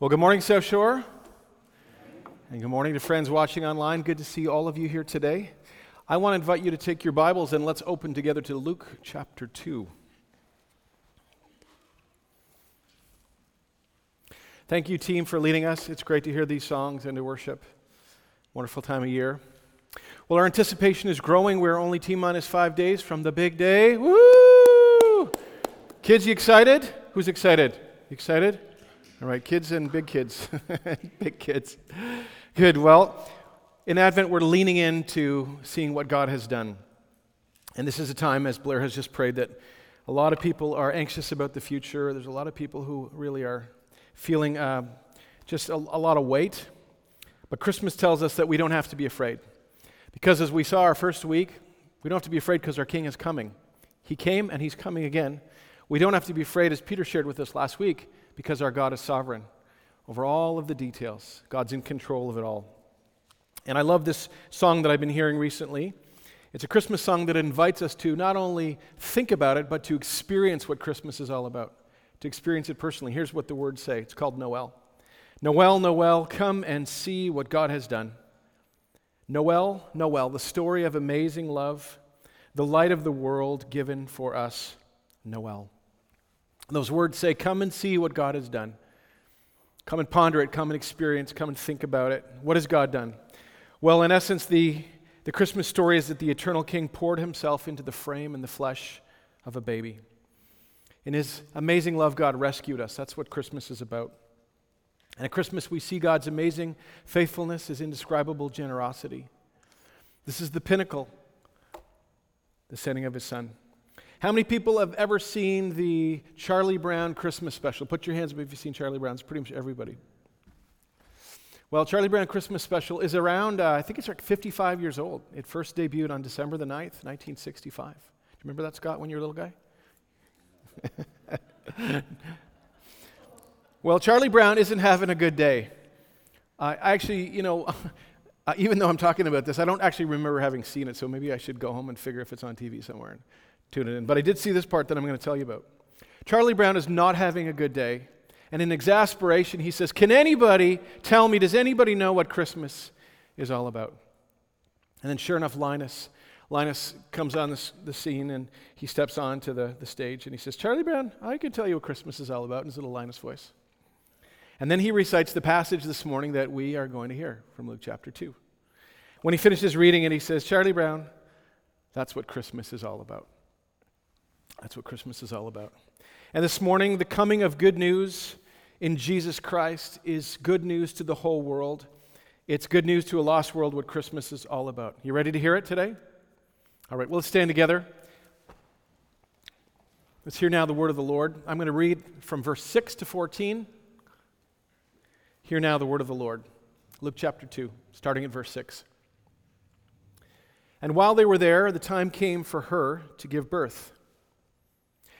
Well, good morning, South Shore. And good morning to friends watching online. Good to see all of you here today. I want to invite you to take your Bibles and let's open together to Luke chapter 2. Thank you, team, for leading us. It's great to hear these songs and to worship. Wonderful time of year. Well, our anticipation is growing. We're only T minus five days from the big day. Woo! Kids, you excited? Who's excited? You excited? All right, kids and big kids. big kids. Good. Well, in Advent, we're leaning into seeing what God has done. And this is a time, as Blair has just prayed, that a lot of people are anxious about the future. There's a lot of people who really are feeling uh, just a, a lot of weight. But Christmas tells us that we don't have to be afraid. Because as we saw our first week, we don't have to be afraid because our King is coming. He came and He's coming again. We don't have to be afraid, as Peter shared with us last week, because our God is sovereign over all of the details. God's in control of it all. And I love this song that I've been hearing recently. It's a Christmas song that invites us to not only think about it, but to experience what Christmas is all about, to experience it personally. Here's what the words say it's called Noel. Noel, Noel, come and see what God has done. Noel, Noel, the story of amazing love, the light of the world given for us, Noel. Those words say, Come and see what God has done. Come and ponder it, come and experience, come and think about it. What has God done? Well, in essence, the, the Christmas story is that the eternal King poured himself into the frame and the flesh of a baby. In his amazing love, God rescued us. That's what Christmas is about. And at Christmas, we see God's amazing faithfulness, his indescribable generosity. This is the pinnacle, the sending of his son. How many people have ever seen the Charlie Brown Christmas special? Put your hands up if you've seen Charlie Brown. It's pretty much everybody. Well, Charlie Brown Christmas special is around, uh, I think it's like 55 years old. It first debuted on December the 9th, 1965. Do you remember that, Scott, when you were a little guy? well, Charlie Brown isn't having a good day. I actually, you know, uh, even though I'm talking about this, I don't actually remember having seen it, so maybe I should go home and figure if it's on TV somewhere and tune it in. But I did see this part that I'm going to tell you about. Charlie Brown is not having a good day. And in exasperation, he says, Can anybody tell me, does anybody know what Christmas is all about? And then, sure enough, Linus, Linus comes on this, the scene and he steps onto the, the stage and he says, Charlie Brown, I can tell you what Christmas is all about in his little Linus voice. And then he recites the passage this morning that we are going to hear from Luke chapter 2. When he finishes reading it, he says, Charlie Brown, that's what Christmas is all about. That's what Christmas is all about. And this morning, the coming of good news in Jesus Christ is good news to the whole world. It's good news to a lost world what Christmas is all about. You ready to hear it today? All right, well, let's stand together. Let's hear now the word of the Lord. I'm going to read from verse 6 to 14. Hear now the word of the Lord. Luke chapter 2, starting at verse 6. And while they were there, the time came for her to give birth.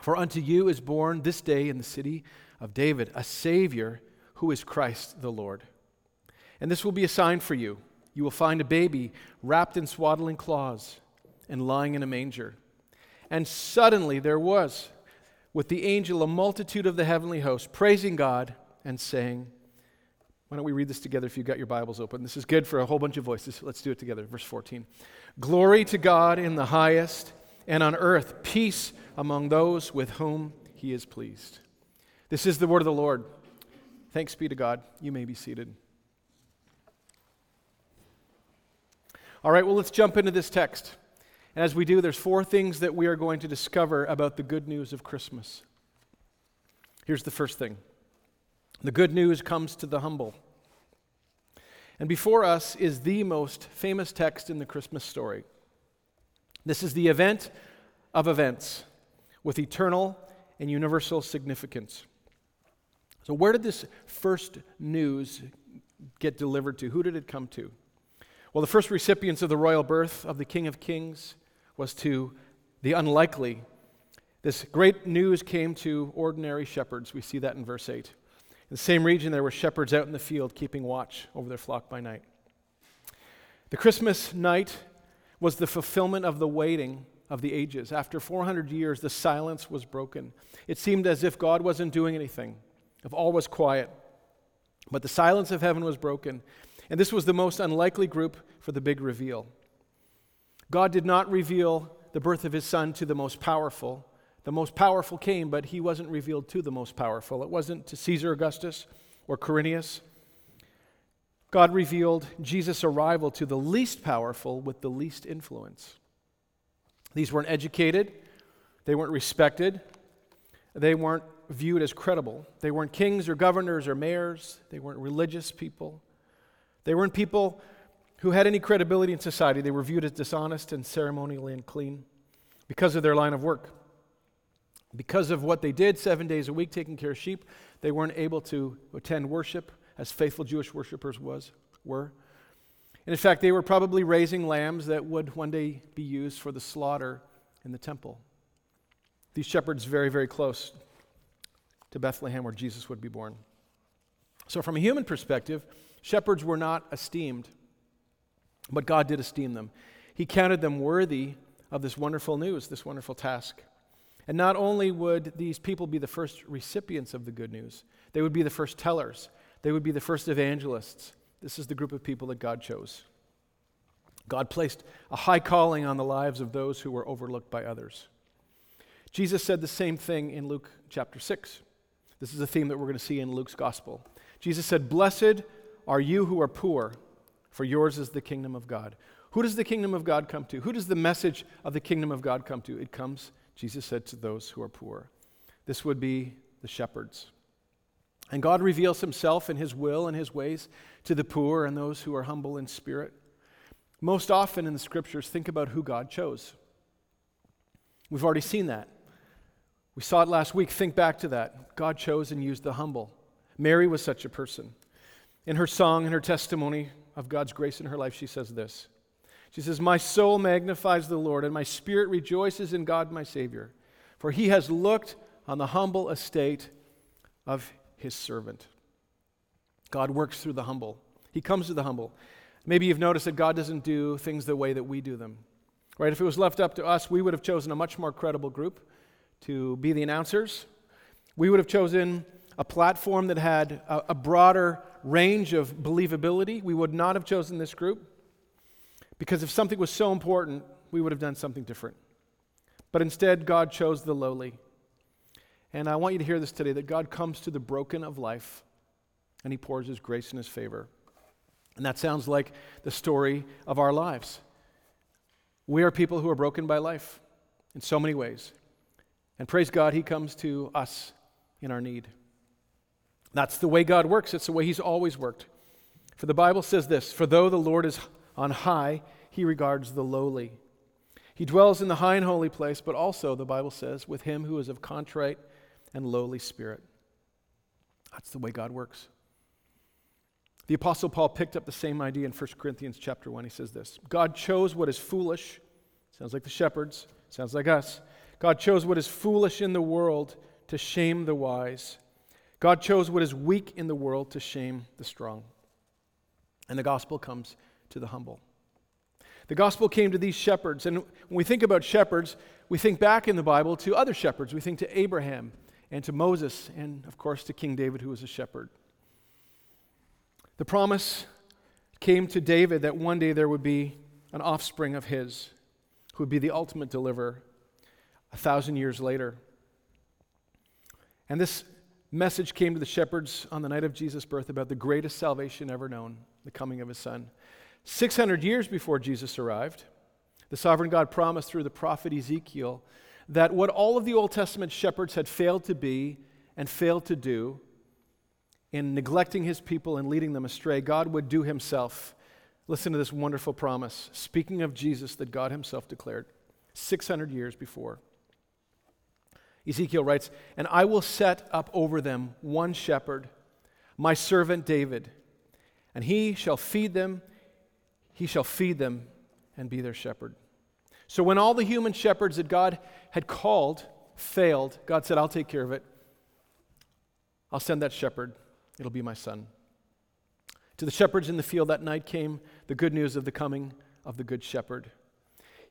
For unto you is born this day in the city of David a Savior who is Christ the Lord. And this will be a sign for you. You will find a baby wrapped in swaddling cloths and lying in a manger. And suddenly there was with the angel a multitude of the heavenly host praising God and saying, Why don't we read this together if you've got your Bibles open? This is good for a whole bunch of voices. Let's do it together. Verse 14 Glory to God in the highest, and on earth peace among those with whom he is pleased. This is the word of the Lord. Thanks be to God. You may be seated. All right, well, let's jump into this text. And as we do, there's four things that we are going to discover about the good news of Christmas. Here's the first thing the good news comes to the humble. And before us is the most famous text in the Christmas story. This is the event of events with eternal and universal significance. So, where did this first news get delivered to? Who did it come to? Well, the first recipients of the royal birth of the King of Kings was to the unlikely. This great news came to ordinary shepherds. We see that in verse 8. In the same region, there were shepherds out in the field keeping watch over their flock by night. The Christmas night was the fulfillment of the waiting of the ages. After 400 years, the silence was broken. It seemed as if God wasn't doing anything, if all was quiet. But the silence of heaven was broken, and this was the most unlikely group for the big reveal. God did not reveal the birth of his son to the most powerful. The most powerful came, but he wasn't revealed to the most powerful. It wasn't to Caesar Augustus or Quirinius. God revealed Jesus' arrival to the least powerful with the least influence. These weren't educated, they weren't respected, they weren't viewed as credible. They weren't kings or governors or mayors, they weren't religious people. They weren't people who had any credibility in society. They were viewed as dishonest and ceremonially unclean because of their line of work. Because of what they did seven days a week taking care of sheep, they weren't able to attend worship as faithful Jewish worshippers was, were. In fact, they were probably raising lambs that would one day be used for the slaughter in the temple. These shepherds very, very close to Bethlehem where Jesus would be born. So, from a human perspective, shepherds were not esteemed, but God did esteem them. He counted them worthy of this wonderful news, this wonderful task. And not only would these people be the first recipients of the good news, they would be the first tellers, they would be the first evangelists. This is the group of people that God chose. God placed a high calling on the lives of those who were overlooked by others. Jesus said the same thing in Luke chapter 6. This is a theme that we're going to see in Luke's gospel. Jesus said, Blessed are you who are poor, for yours is the kingdom of God. Who does the kingdom of God come to? Who does the message of the kingdom of God come to? It comes, Jesus said, to those who are poor. This would be the shepherds. And God reveals himself and his will and his ways to the poor and those who are humble in spirit. Most often in the scriptures, think about who God chose. We've already seen that. We saw it last week. Think back to that. God chose and used the humble. Mary was such a person. In her song and her testimony of God's grace in her life, she says this She says, My soul magnifies the Lord, and my spirit rejoices in God my Savior, for he has looked on the humble estate of his servant. God works through the humble, he comes to the humble. Maybe you've noticed that God doesn't do things the way that we do them. Right? If it was left up to us, we would have chosen a much more credible group to be the announcers. We would have chosen a platform that had a, a broader range of believability. We would not have chosen this group because if something was so important, we would have done something different. But instead, God chose the lowly. And I want you to hear this today that God comes to the broken of life and he pours his grace and his favor. And that sounds like the story of our lives. We are people who are broken by life in so many ways. And praise God, he comes to us in our need. That's the way God works, it's the way he's always worked. For the Bible says this For though the Lord is on high, he regards the lowly. He dwells in the high and holy place, but also, the Bible says, with him who is of contrite and lowly spirit. That's the way God works. The apostle Paul picked up the same idea in 1 Corinthians chapter 1. He says this, God chose what is foolish, sounds like the shepherds, sounds like us. God chose what is foolish in the world to shame the wise. God chose what is weak in the world to shame the strong. And the gospel comes to the humble. The gospel came to these shepherds. And when we think about shepherds, we think back in the Bible to other shepherds. We think to Abraham and to Moses, and of course to King David, who was a shepherd. The promise came to David that one day there would be an offspring of his who would be the ultimate deliverer a thousand years later. And this message came to the shepherds on the night of Jesus' birth about the greatest salvation ever known, the coming of his son. 600 years before Jesus arrived, the sovereign God promised through the prophet Ezekiel that what all of the Old Testament shepherds had failed to be and failed to do in neglecting his people and leading them astray, God would do himself. Listen to this wonderful promise, speaking of Jesus that God himself declared 600 years before. Ezekiel writes, And I will set up over them one shepherd, my servant David, and he shall feed them, he shall feed them and be their shepherd. So when all the human shepherds that God had called failed, God said, I'll take care of it. I'll send that shepherd. It'll be my son. To the shepherds in the field that night came the good news of the coming of the good shepherd.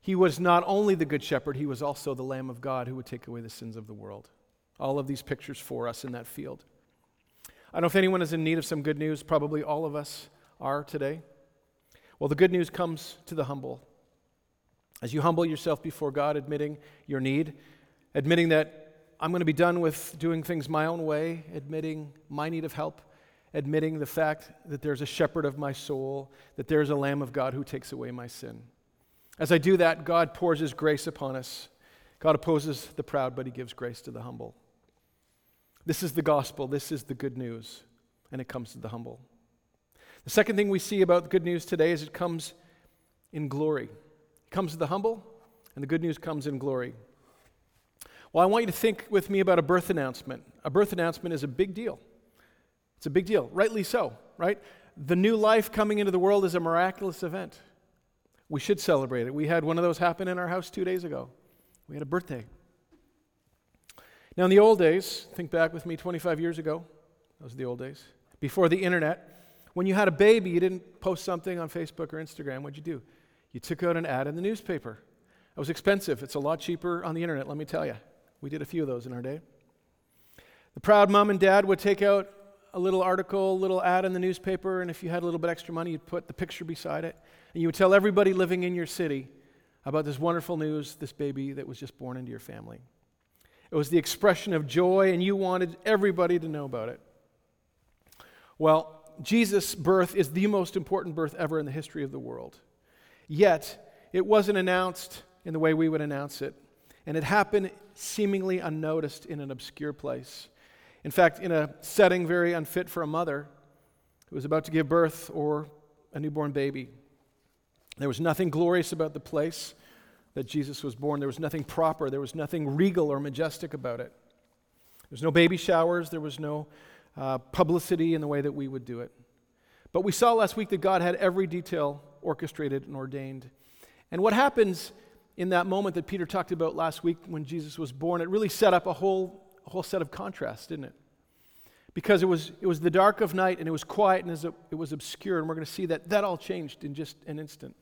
He was not only the good shepherd, he was also the Lamb of God who would take away the sins of the world. All of these pictures for us in that field. I don't know if anyone is in need of some good news. Probably all of us are today. Well, the good news comes to the humble. As you humble yourself before God, admitting your need, admitting that I'm going to be done with doing things my own way, admitting my need of help, admitting the fact that there's a shepherd of my soul, that there's a Lamb of God who takes away my sin. As I do that, God pours His grace upon us. God opposes the proud, but He gives grace to the humble. This is the gospel. This is the good news, and it comes to the humble. The second thing we see about the good news today is it comes in glory. Comes to the humble, and the good news comes in glory. Well, I want you to think with me about a birth announcement. A birth announcement is a big deal. It's a big deal, rightly so, right? The new life coming into the world is a miraculous event. We should celebrate it. We had one of those happen in our house two days ago. We had a birthday. Now, in the old days, think back with me 25 years ago, those are the old days, before the internet, when you had a baby, you didn't post something on Facebook or Instagram. What'd you do? You took out an ad in the newspaper. It was expensive. It's a lot cheaper on the internet, let me tell you. We did a few of those in our day. The proud mom and dad would take out a little article, a little ad in the newspaper, and if you had a little bit extra money, you'd put the picture beside it. And you would tell everybody living in your city about this wonderful news, this baby that was just born into your family. It was the expression of joy, and you wanted everybody to know about it. Well, Jesus' birth is the most important birth ever in the history of the world. Yet, it wasn't announced in the way we would announce it, and it happened seemingly unnoticed in an obscure place. In fact, in a setting very unfit for a mother who was about to give birth or a newborn baby. There was nothing glorious about the place that Jesus was born. There was nothing proper. There was nothing regal or majestic about it. There was no baby showers. There was no uh, publicity in the way that we would do it. But we saw last week that God had every detail orchestrated and ordained. And what happens in that moment that Peter talked about last week when Jesus was born, it really set up a whole, a whole set of contrasts, didn't it? Because it was, it was the dark of night and it was quiet and it was obscure, and we're going to see that that all changed in just an instant.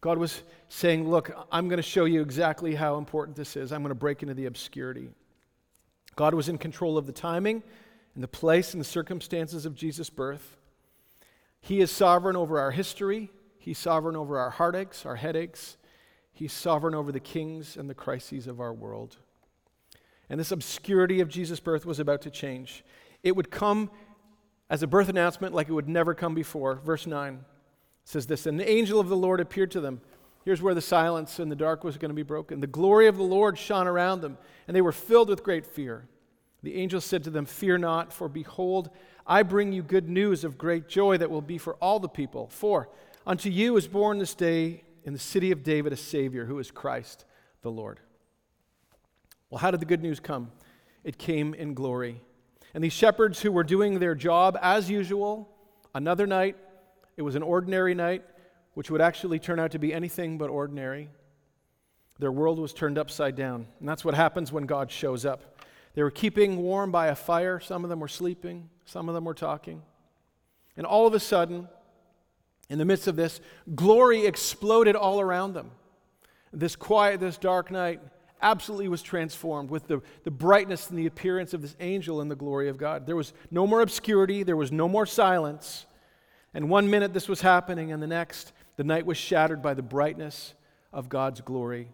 God was saying, Look, I'm going to show you exactly how important this is. I'm going to break into the obscurity. God was in control of the timing and the place and the circumstances of Jesus' birth. He is sovereign over our history, He's sovereign over our heartaches, our headaches. He's sovereign over the kings and the crises of our world. And this obscurity of Jesus' birth was about to change. It would come as a birth announcement like it would never come before. Verse 9 says this And the angel of the Lord appeared to them. Here's where the silence and the dark was going to be broken. The glory of the Lord shone around them, and they were filled with great fear. The angel said to them, Fear not, for behold, I bring you good news of great joy that will be for all the people. For unto you is born this day in the city of David a Savior, who is Christ the Lord. Well, how did the good news come? It came in glory. And these shepherds who were doing their job as usual, another night, it was an ordinary night, which would actually turn out to be anything but ordinary. Their world was turned upside down. And that's what happens when God shows up. They were keeping warm by a fire. Some of them were sleeping, some of them were talking. And all of a sudden, in the midst of this, glory exploded all around them. This quiet, this dark night absolutely was transformed with the, the brightness and the appearance of this angel in the glory of God. There was no more obscurity, there was no more silence. And one minute this was happening, and the next, the night was shattered by the brightness of God's glory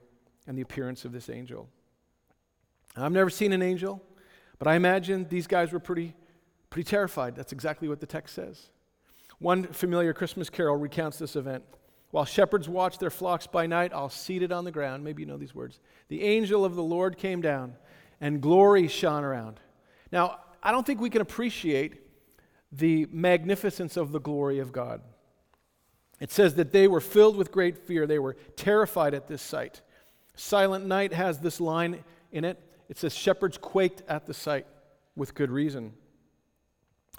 and the appearance of this angel. I've never seen an angel, but I imagine these guys were pretty, pretty terrified. That's exactly what the text says. One familiar Christmas carol recounts this event. While shepherds watched their flocks by night, all seated on the ground, maybe you know these words, the angel of the Lord came down, and glory shone around. Now, I don't think we can appreciate the magnificence of the glory of God. It says that they were filled with great fear. They were terrified at this sight. Silent Night has this line in it It says, Shepherds quaked at the sight with good reason.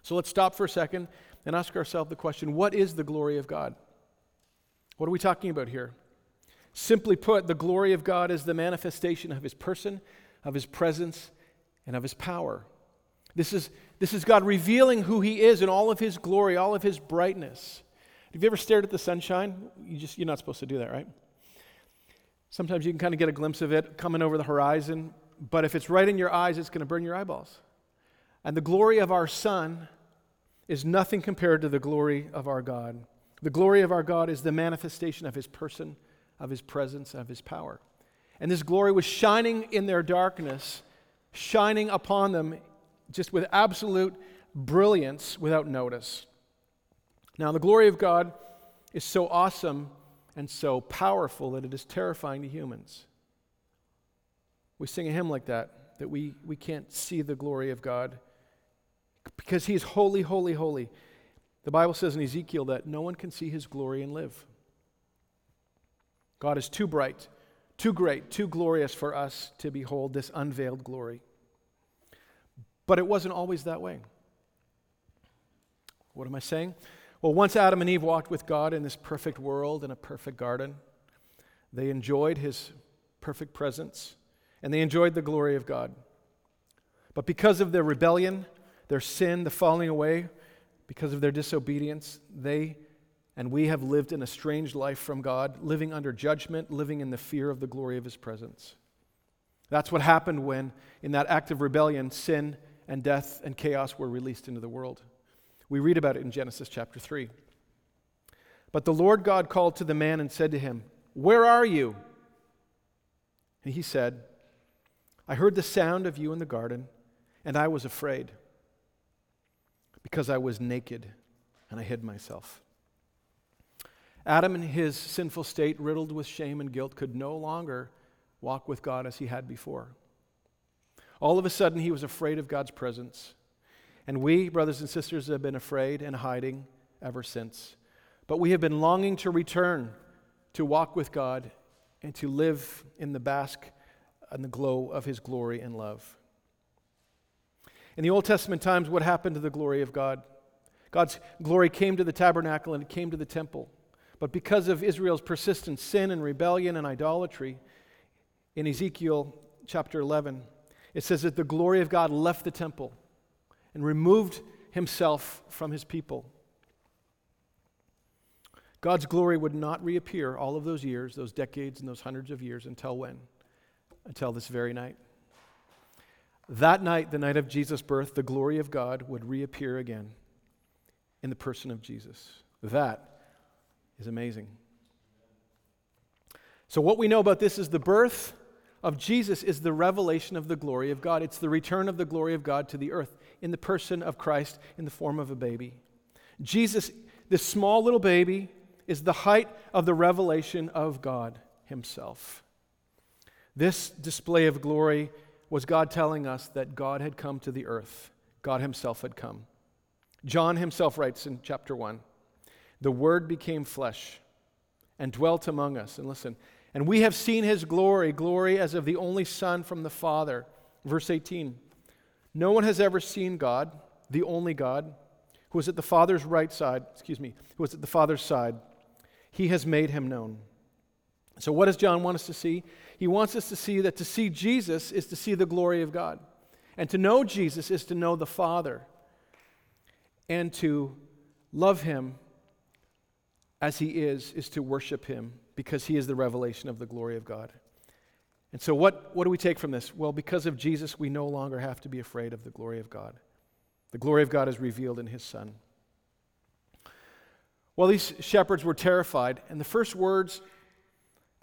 So let's stop for a second and ask ourselves the question what is the glory of God? What are we talking about here? Simply put, the glory of God is the manifestation of his person, of his presence, and of his power. This is, this is God revealing who he is in all of his glory, all of his brightness. Have you ever stared at the sunshine? You just, you're not supposed to do that, right? Sometimes you can kind of get a glimpse of it coming over the horizon, but if it's right in your eyes, it's going to burn your eyeballs. And the glory of our sun is nothing compared to the glory of our God. The glory of our God is the manifestation of his person, of his presence, of his power. And this glory was shining in their darkness, shining upon them just with absolute brilliance without notice. Now, the glory of God is so awesome and so powerful that it is terrifying to humans. We sing a hymn like that, that we, we can't see the glory of God because He is holy, holy, holy. The Bible says in Ezekiel that no one can see His glory and live. God is too bright, too great, too glorious for us to behold this unveiled glory. But it wasn't always that way. What am I saying? Well, once Adam and Eve walked with God in this perfect world in a perfect garden, they enjoyed His perfect presence and they enjoyed the glory of God. But because of their rebellion, their sin, the falling away, because of their disobedience, they and we have lived in a strange life from God, living under judgment, living in the fear of the glory of His presence. That's what happened when, in that act of rebellion, sin and death and chaos were released into the world. We read about it in Genesis chapter 3. But the Lord God called to the man and said to him, Where are you? And he said, I heard the sound of you in the garden, and I was afraid because I was naked and I hid myself. Adam, in his sinful state, riddled with shame and guilt, could no longer walk with God as he had before. All of a sudden, he was afraid of God's presence. And we, brothers and sisters, have been afraid and hiding ever since. But we have been longing to return to walk with God and to live in the bask and the glow of his glory and love. In the Old Testament times, what happened to the glory of God? God's glory came to the tabernacle and it came to the temple. But because of Israel's persistent sin and rebellion and idolatry, in Ezekiel chapter 11, it says that the glory of God left the temple and removed himself from his people. God's glory would not reappear all of those years, those decades, and those hundreds of years until when? Until this very night. That night, the night of Jesus' birth, the glory of God would reappear again in the person of Jesus. That is amazing. So, what we know about this is the birth of Jesus is the revelation of the glory of God. It's the return of the glory of God to the earth in the person of Christ in the form of a baby. Jesus, this small little baby, is the height of the revelation of God Himself. This display of glory was God telling us that God had come to the earth, God Himself had come. John himself writes in chapter 1 The Word became flesh and dwelt among us. And listen, and we have seen His glory, glory as of the only Son from the Father. Verse 18 No one has ever seen God, the only God, who is at the Father's right side, excuse me, who is at the Father's side. He has made Him known. So, what does John want us to see? He wants us to see that to see Jesus is to see the glory of God. And to know Jesus is to know the Father. And to love Him as He is, is to worship Him because He is the revelation of the glory of God. And so, what, what do we take from this? Well, because of Jesus, we no longer have to be afraid of the glory of God. The glory of God is revealed in His Son. Well, these shepherds were terrified, and the first words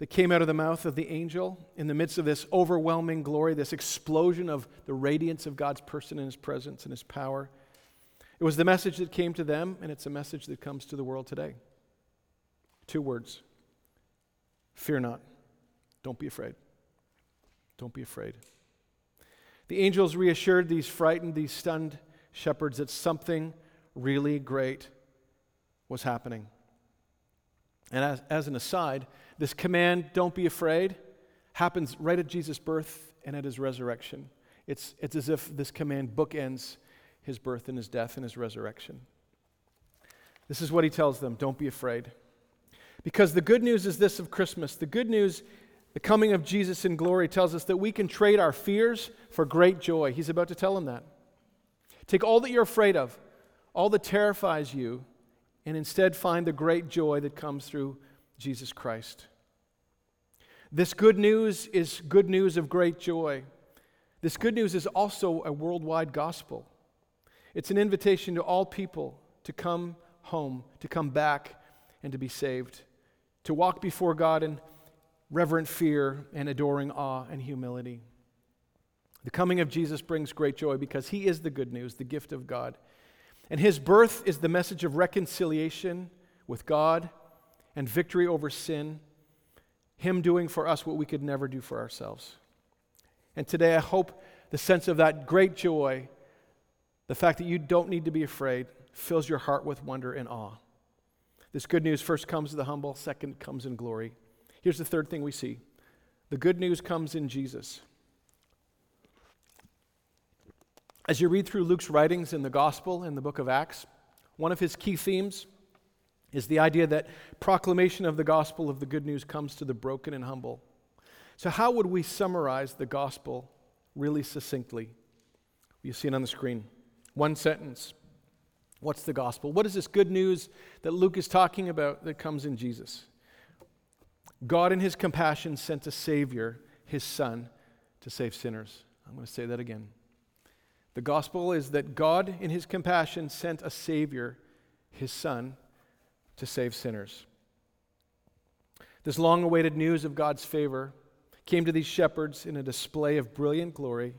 that came out of the mouth of the angel in the midst of this overwhelming glory, this explosion of the radiance of God's person and his presence and his power. It was the message that came to them, and it's a message that comes to the world today. Two words Fear not. Don't be afraid. Don't be afraid. The angels reassured these frightened, these stunned shepherds that something really great was happening. And as, as an aside, this command, don't be afraid, happens right at Jesus' birth and at his resurrection. It's, it's as if this command bookends his birth and his death and his resurrection. This is what he tells them don't be afraid. Because the good news is this of Christmas. The good news, the coming of Jesus in glory, tells us that we can trade our fears for great joy. He's about to tell them that. Take all that you're afraid of, all that terrifies you, and instead find the great joy that comes through Jesus Christ. This good news is good news of great joy. This good news is also a worldwide gospel. It's an invitation to all people to come home, to come back, and to be saved, to walk before God in reverent fear and adoring awe and humility. The coming of Jesus brings great joy because he is the good news, the gift of God. And his birth is the message of reconciliation with God and victory over sin, him doing for us what we could never do for ourselves. And today I hope the sense of that great joy, the fact that you don't need to be afraid, fills your heart with wonder and awe. This good news first comes to the humble, second comes in glory. Here's the third thing we see the good news comes in Jesus. As you read through Luke's writings in the Gospel in the book of Acts, one of his key themes is the idea that proclamation of the gospel of the good news comes to the broken and humble. So, how would we summarize the gospel really succinctly? You see it on the screen. One sentence. What's the gospel? What is this good news that Luke is talking about that comes in Jesus? God, in his compassion, sent a Savior, his Son, to save sinners. I'm going to say that again. The gospel is that God, in his compassion, sent a Savior, his Son, to save sinners. This long awaited news of God's favor came to these shepherds in a display of brilliant glory.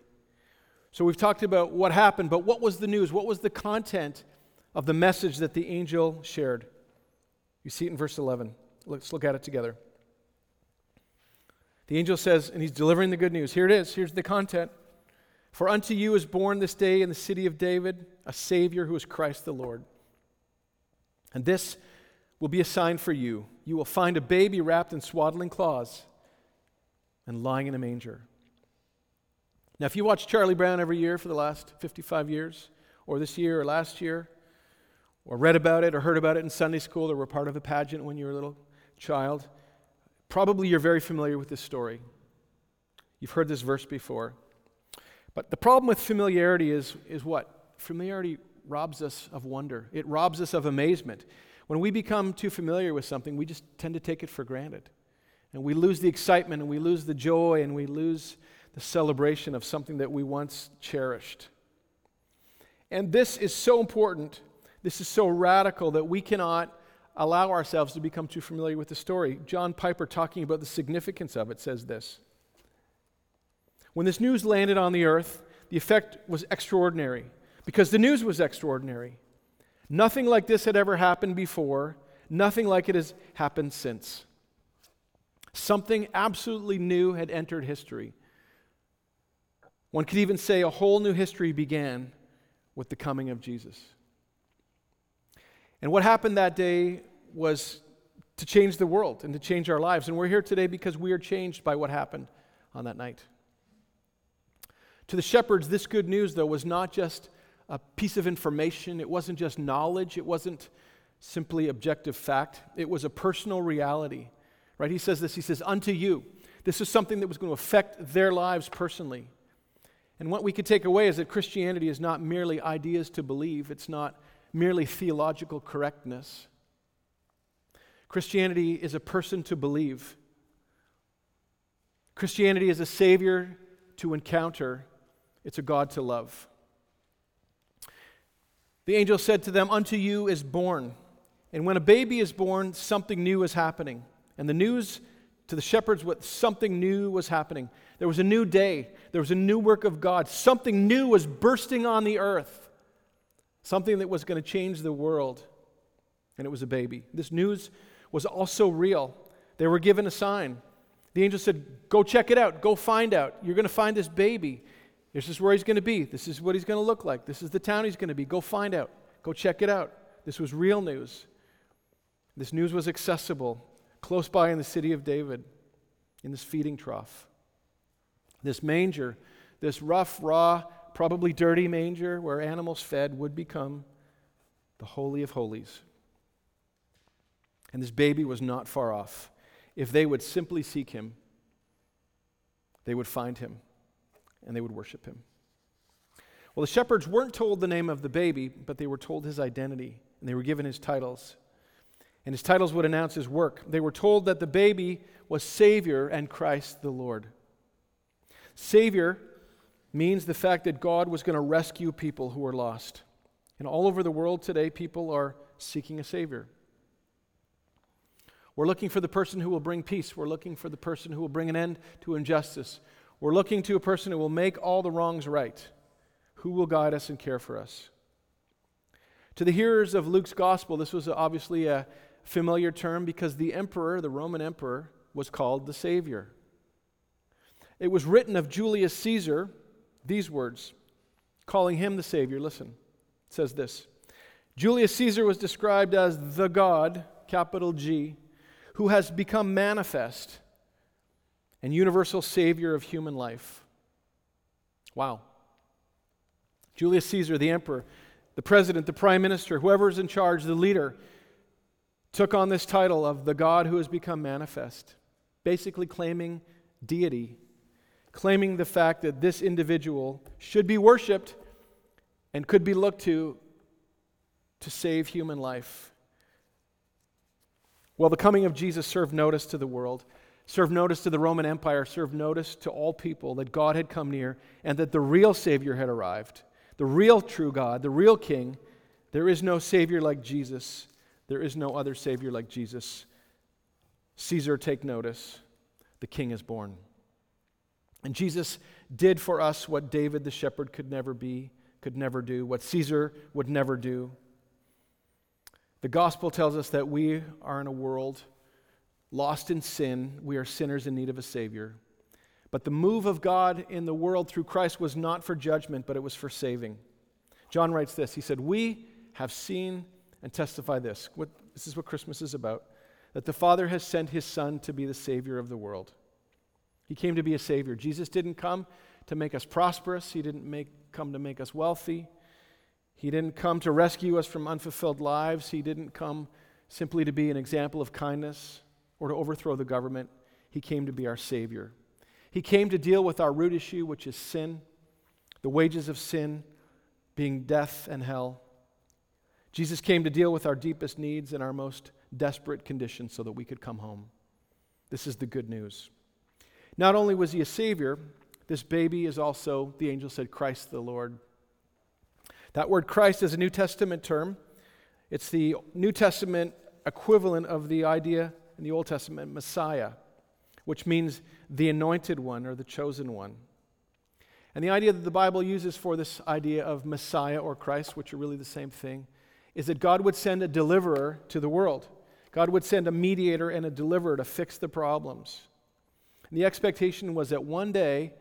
So we've talked about what happened, but what was the news? What was the content of the message that the angel shared? You see it in verse 11. Let's look at it together. The angel says, and he's delivering the good news. Here it is. Here's the content. For unto you is born this day in the city of David a Savior who is Christ the Lord. And this will be a sign for you. You will find a baby wrapped in swaddling cloths and lying in a manger. Now, if you watch Charlie Brown every year for the last 55 years, or this year or last year, or read about it or heard about it in Sunday school or were part of a pageant when you were a little child, probably you're very familiar with this story. You've heard this verse before. But the problem with familiarity is, is what? Familiarity robs us of wonder, it robs us of amazement. When we become too familiar with something, we just tend to take it for granted. And we lose the excitement and we lose the joy and we lose the celebration of something that we once cherished. And this is so important. This is so radical that we cannot allow ourselves to become too familiar with the story. John Piper, talking about the significance of it, says this When this news landed on the earth, the effect was extraordinary because the news was extraordinary. Nothing like this had ever happened before, nothing like it has happened since. Something absolutely new had entered history. One could even say a whole new history began with the coming of Jesus. And what happened that day was to change the world and to change our lives. And we're here today because we are changed by what happened on that night. To the shepherds, this good news, though, was not just a piece of information, it wasn't just knowledge, it wasn't simply objective fact, it was a personal reality Right? He says this, he says, unto you. This is something that was going to affect their lives personally. And what we could take away is that Christianity is not merely ideas to believe, it's not merely theological correctness. Christianity is a person to believe. Christianity is a Savior to encounter, it's a God to love. The angel said to them, Unto you is born. And when a baby is born, something new is happening. And the news to the shepherds what something new was happening. There was a new day. There was a new work of God. Something new was bursting on the earth. Something that was going to change the world. And it was a baby. This news was also real. They were given a sign. The angel said, Go check it out. Go find out. You're going to find this baby. This is where he's going to be. This is what he's going to look like. This is the town he's going to be. Go find out. Go check it out. This was real news. This news was accessible close by in the city of David, in this feeding trough. This manger, this rough, raw, probably dirty manger where animals fed, would become the Holy of Holies. And this baby was not far off. If they would simply seek him, they would find him and they would worship him. Well, the shepherds weren't told the name of the baby, but they were told his identity and they were given his titles. And his titles would announce his work. They were told that the baby was Savior and Christ the Lord. Savior means the fact that God was going to rescue people who were lost. And all over the world today, people are seeking a Savior. We're looking for the person who will bring peace. We're looking for the person who will bring an end to injustice. We're looking to a person who will make all the wrongs right, who will guide us and care for us. To the hearers of Luke's gospel, this was obviously a familiar term because the emperor, the Roman emperor, was called the Savior. It was written of Julius Caesar these words, calling him the Savior. Listen, it says this Julius Caesar was described as the God, capital G, who has become manifest and universal Savior of human life. Wow. Julius Caesar, the emperor, the president, the prime minister, whoever is in charge, the leader, took on this title of the God who has become manifest, basically claiming deity, claiming the fact that this individual should be worshiped and could be looked to to save human life. Well, the coming of Jesus served notice to the world, served notice to the Roman Empire, serve notice to all people that God had come near and that the real Savior had arrived. The real true God, the real King. There is no Savior like Jesus. There is no other Savior like Jesus. Caesar, take notice. The King is born. And Jesus did for us what David the shepherd could never be, could never do, what Caesar would never do. The gospel tells us that we are in a world lost in sin. We are sinners in need of a Savior. But the move of God in the world through Christ was not for judgment, but it was for saving. John writes this He said, We have seen and testify this. What, this is what Christmas is about that the Father has sent His Son to be the Savior of the world. He came to be a Savior. Jesus didn't come to make us prosperous, He didn't make, come to make us wealthy. He didn't come to rescue us from unfulfilled lives. He didn't come simply to be an example of kindness or to overthrow the government. He came to be our Savior. He came to deal with our root issue, which is sin, the wages of sin being death and hell. Jesus came to deal with our deepest needs and our most desperate conditions so that we could come home. This is the good news. Not only was he a Savior, this baby is also, the angel said, Christ the Lord. That word Christ is a New Testament term. It's the New Testament equivalent of the idea in the Old Testament, Messiah, which means the anointed one or the chosen one. And the idea that the Bible uses for this idea of Messiah or Christ, which are really the same thing, is that God would send a deliverer to the world. God would send a mediator and a deliverer to fix the problems. And the expectation was that one day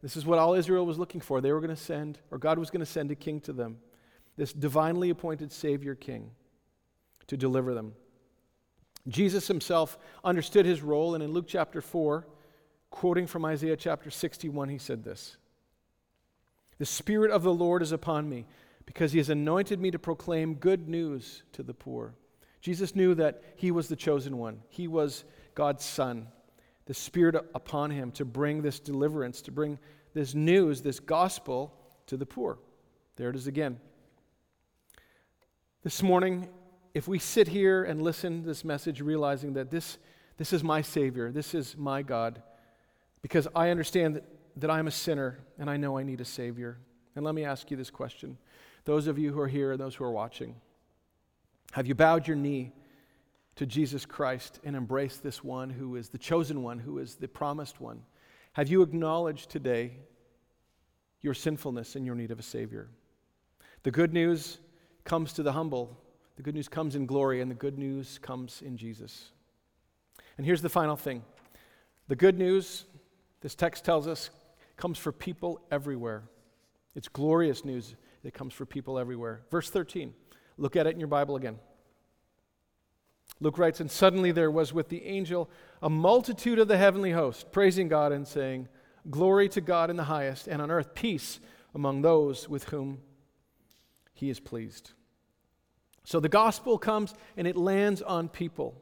this is what all Israel was looking for. They were going to send, or God was going to send a king to them, this divinely appointed Savior king to deliver them. Jesus himself understood his role, and in Luke chapter 4, quoting from Isaiah chapter 61, he said this The Spirit of the Lord is upon me, because he has anointed me to proclaim good news to the poor. Jesus knew that he was the chosen one, he was God's son the Spirit upon him to bring this deliverance, to bring this news, this gospel to the poor. There it is again. This morning, if we sit here and listen to this message, realizing that this, this is my Savior, this is my God, because I understand that, that I'm a sinner and I know I need a Savior. And let me ask you this question. Those of you who are here and those who are watching, have you bowed your knee to Jesus Christ and embraced this one who is the chosen one, who is the promised one? Have you acknowledged today your sinfulness and your need of a Savior? The good news comes to the humble, the good news comes in glory, and the good news comes in Jesus. And here's the final thing the good news, this text tells us, comes for people everywhere. It's glorious news that comes for people everywhere. Verse 13, look at it in your Bible again. Luke writes, And suddenly there was with the angel a multitude of the heavenly host, praising God and saying, glory to God in the highest, and on earth peace among those with whom he is pleased. So the gospel comes and it lands on people.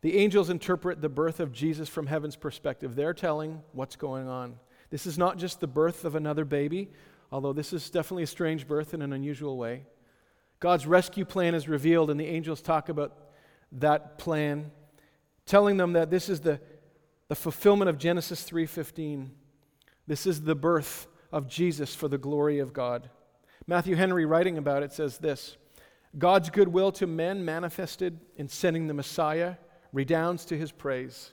The angels interpret the birth of Jesus from heaven's perspective. They're telling what's going on. This is not just the birth of another baby, although this is definitely a strange birth in an unusual way. God's rescue plan is revealed, and the angels talk about that plan, telling them that this is the, the fulfillment of Genesis 3:15. This is the birth of Jesus for the glory of God. Matthew Henry, writing about it, says this God's goodwill to men manifested in sending the Messiah redounds to his praise.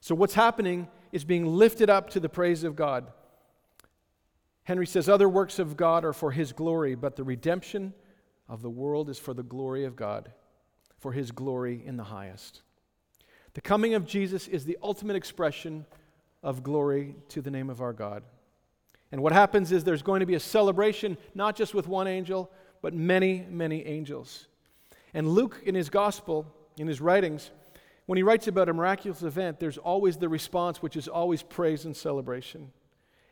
So, what's happening is being lifted up to the praise of God. Henry says, Other works of God are for his glory, but the redemption of the world is for the glory of God, for his glory in the highest. The coming of Jesus is the ultimate expression of glory to the name of our God. And what happens is there's going to be a celebration, not just with one angel, but many, many angels. And Luke, in his gospel, in his writings, when he writes about a miraculous event, there's always the response, which is always praise and celebration.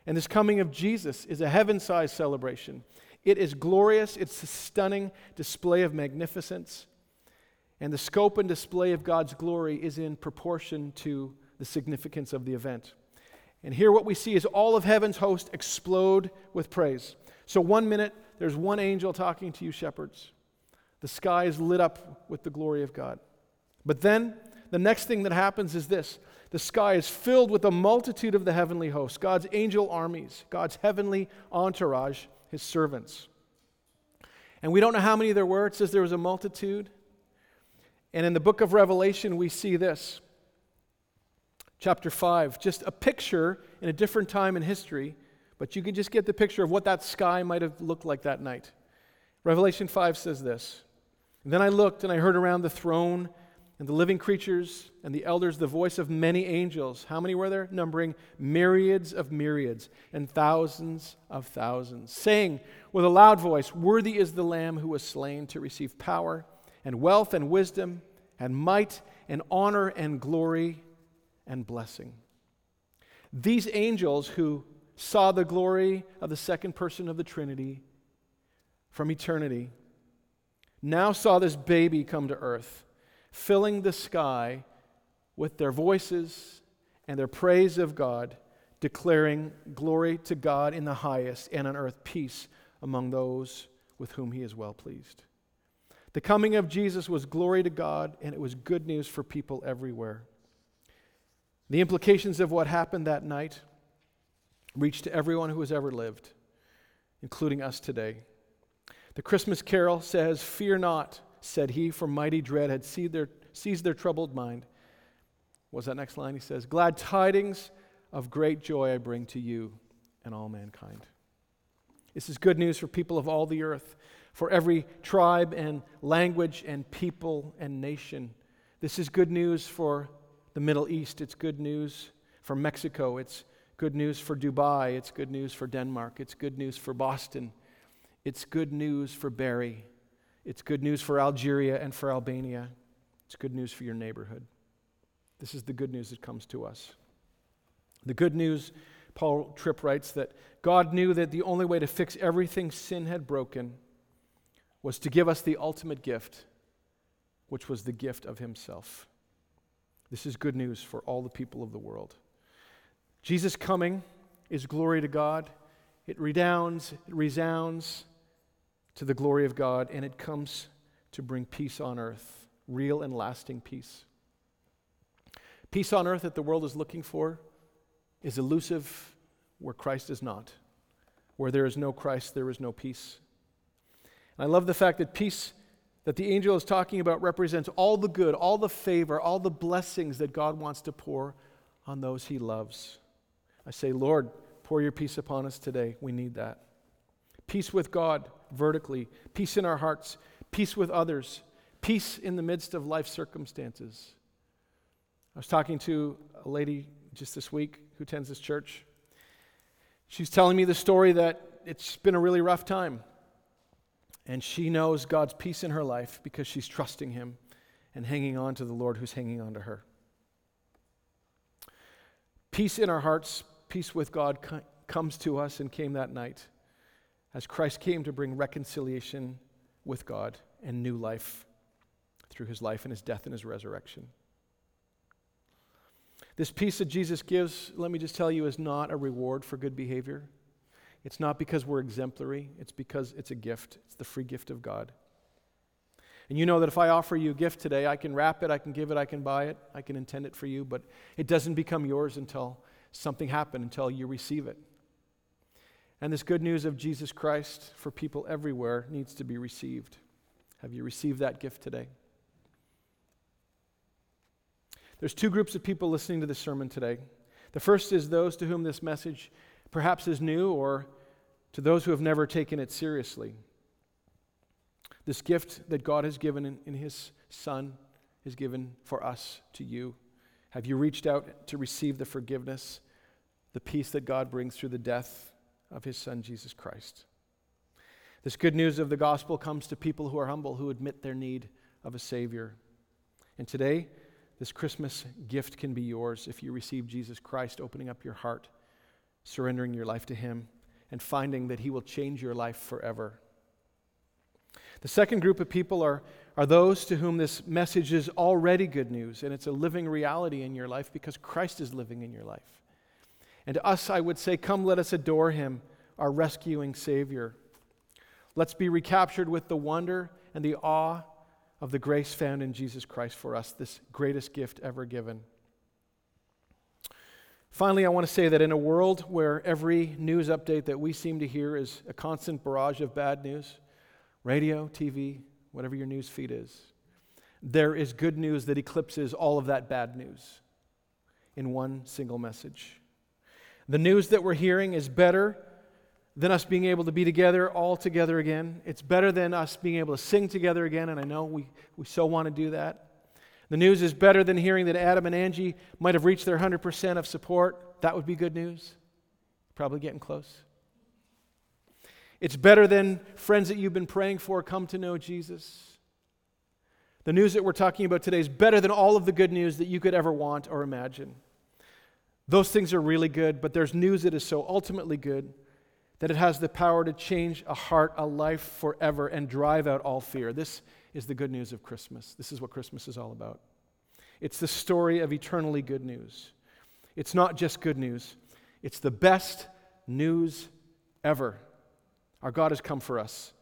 And this coming of Jesus is a heaven sized celebration. It is glorious, it's a stunning display of magnificence. And the scope and display of God's glory is in proportion to the significance of the event. And here, what we see is all of heaven's host explode with praise. So, one minute, there's one angel talking to you, shepherds. The sky is lit up with the glory of God. But then, the next thing that happens is this the sky is filled with a multitude of the heavenly hosts, God's angel armies, God's heavenly entourage, his servants. And we don't know how many there were. It says there was a multitude. And in the book of Revelation, we see this chapter 5, just a picture in a different time in history, but you can just get the picture of what that sky might have looked like that night. Revelation 5 says this Then I looked and I heard around the throne and the living creatures and the elders the voice of many angels. How many were there? Numbering myriads of myriads and thousands of thousands, saying with a loud voice, Worthy is the Lamb who was slain to receive power and wealth and wisdom and might and honor and glory and blessing. These angels who saw the glory of the second person of the Trinity from eternity now saw this baby come to earth, filling the sky with their voices and their praise of God, declaring glory to God in the highest and on earth peace among those with whom he is well pleased. The coming of Jesus was glory to God, and it was good news for people everywhere. The implications of what happened that night reached to everyone who has ever lived, including us today. The Christmas carol says, Fear not, said he, for mighty dread had seized their, seized their troubled mind. Was that next line? He says, Glad tidings of great joy I bring to you and all mankind. This is good news for people of all the earth, for every tribe and language and people and nation. This is good news for the Middle East. It's good news for Mexico. It's good news for Dubai. It's good news for Denmark. It's good news for Boston. It's good news for Barrie. It's good news for Algeria and for Albania. It's good news for your neighborhood. This is the good news that comes to us. The good news, Paul Tripp writes, that God knew that the only way to fix everything sin had broken was to give us the ultimate gift, which was the gift of Himself. This is good news for all the people of the world. Jesus' coming is glory to God. It redounds, it resounds to the glory of God, and it comes to bring peace on earth, real and lasting peace. Peace on earth that the world is looking for is elusive where Christ is not. Where there is no Christ, there is no peace. And I love the fact that peace that the angel is talking about represents all the good, all the favor, all the blessings that God wants to pour on those he loves. I say, Lord, pour your peace upon us today. We need that. Peace with God vertically, peace in our hearts, peace with others, peace in the midst of life circumstances. I was talking to a lady just this week who attends this church. She's telling me the story that it's been a really rough time. And she knows God's peace in her life because she's trusting Him and hanging on to the Lord who's hanging on to her. Peace in our hearts, peace with God comes to us and came that night as Christ came to bring reconciliation with God and new life through his life and his death and his resurrection. This peace that Jesus gives, let me just tell you, is not a reward for good behavior. It's not because we're exemplary, it's because it's a gift. It's the free gift of God. And you know that if I offer you a gift today, I can wrap it, I can give it, I can buy it, I can intend it for you, but it doesn't become yours until something happened, until you receive it. And this good news of Jesus Christ for people everywhere needs to be received. Have you received that gift today? There's two groups of people listening to this sermon today. The first is those to whom this message perhaps is new, or to those who have never taken it seriously. This gift that God has given in, in His Son is given for us to you. Have you reached out to receive the forgiveness, the peace that God brings through the death of His Son, Jesus Christ? This good news of the gospel comes to people who are humble, who admit their need of a Savior. And today, this Christmas gift can be yours if you receive Jesus Christ, opening up your heart, surrendering your life to Him, and finding that He will change your life forever. The second group of people are, are those to whom this message is already good news, and it's a living reality in your life because Christ is living in your life. And to us, I would say, Come, let us adore Him, our rescuing Savior. Let's be recaptured with the wonder and the awe of the grace found in Jesus Christ for us, this greatest gift ever given. Finally, I want to say that in a world where every news update that we seem to hear is a constant barrage of bad news radio, TV, whatever your news feed is there is good news that eclipses all of that bad news in one single message. The news that we're hearing is better than us being able to be together all together again. It's better than us being able to sing together again, and I know we, we so want to do that. The news is better than hearing that Adam and Angie might have reached their 100% of support. That would be good news. Probably getting close. It's better than friends that you've been praying for come to know Jesus. The news that we're talking about today is better than all of the good news that you could ever want or imagine. Those things are really good, but there's news that is so ultimately good that it has the power to change a heart, a life forever, and drive out all fear. This is the good news of Christmas. This is what Christmas is all about. It's the story of eternally good news. It's not just good news, it's the best news ever. Our God has come for us.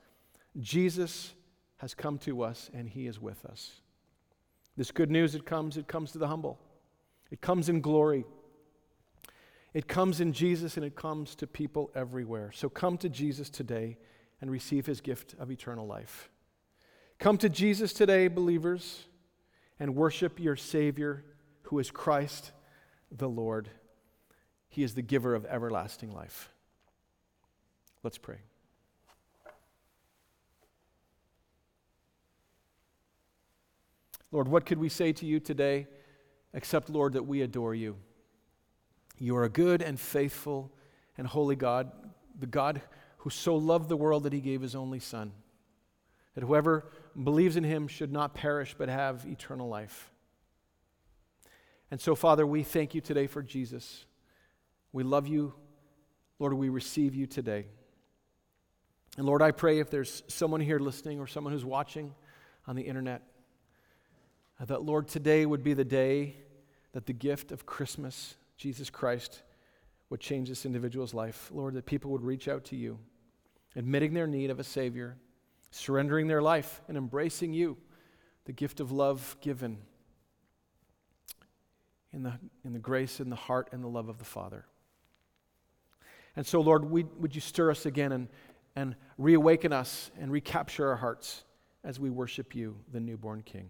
Jesus has come to us, and He is with us. This good news, it comes, it comes to the humble. It comes in glory. It comes in Jesus and it comes to people everywhere. So come to Jesus today and receive his gift of eternal life. Come to Jesus today, believers, and worship your Savior, who is Christ the Lord. He is the giver of everlasting life. Let's pray. Lord, what could we say to you today except, Lord, that we adore you? You are a good and faithful and holy God, the God who so loved the world that he gave his only Son, that whoever believes in him should not perish but have eternal life. And so, Father, we thank you today for Jesus. We love you. Lord, we receive you today. And Lord, I pray if there's someone here listening or someone who's watching on the internet, that, Lord, today would be the day that the gift of Christmas Jesus Christ would change this individual's life. Lord, that people would reach out to you, admitting their need of a Savior, surrendering their life, and embracing you, the gift of love given in the, in the grace and the heart and the love of the Father. And so, Lord, we, would you stir us again and, and reawaken us and recapture our hearts as we worship you, the newborn King.